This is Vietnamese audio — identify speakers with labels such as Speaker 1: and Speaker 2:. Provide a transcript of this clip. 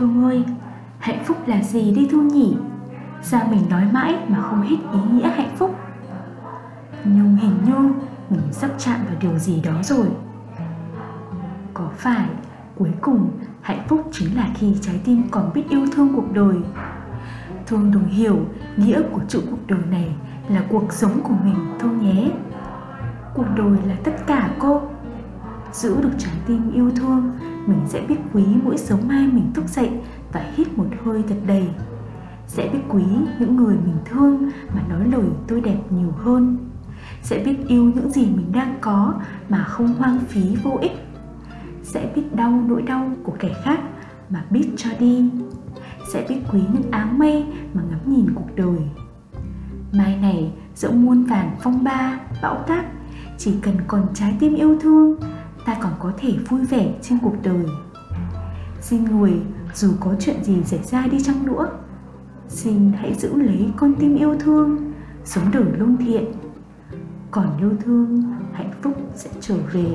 Speaker 1: Thương ơi, hạnh phúc là gì đi thu nhỉ? Sao mình nói mãi mà không hết ý nghĩa hạnh phúc? Nhưng hình như mình sắp chạm vào điều gì đó rồi. Có phải cuối cùng hạnh phúc chính là khi trái tim còn biết yêu thương cuộc đời? Thương đừng hiểu nghĩa của chữ cuộc đời này là cuộc sống của mình thôi nhé. Cuộc đời là tất cả cô. Giữ được trái tim yêu thương, mình sẽ biết quý mỗi sớm mai mình thức dậy và hít một hơi thật đầy. Sẽ biết quý những người mình thương mà nói lời tôi đẹp nhiều hơn. Sẽ biết yêu những gì mình đang có mà không hoang phí vô ích. Sẽ biết đau nỗi đau của kẻ khác mà biết cho đi. Sẽ biết quý những áng mây mà ngắm nhìn cuộc đời. Mai này, dẫu muôn vàn phong ba, bão táp, chỉ cần còn trái tim yêu thương ta còn có thể vui vẻ trên cuộc đời. Xin người, dù có chuyện gì xảy ra đi chăng nữa, xin hãy giữ lấy con tim yêu thương, sống đời lương thiện. Còn yêu thương, hạnh phúc sẽ trở về.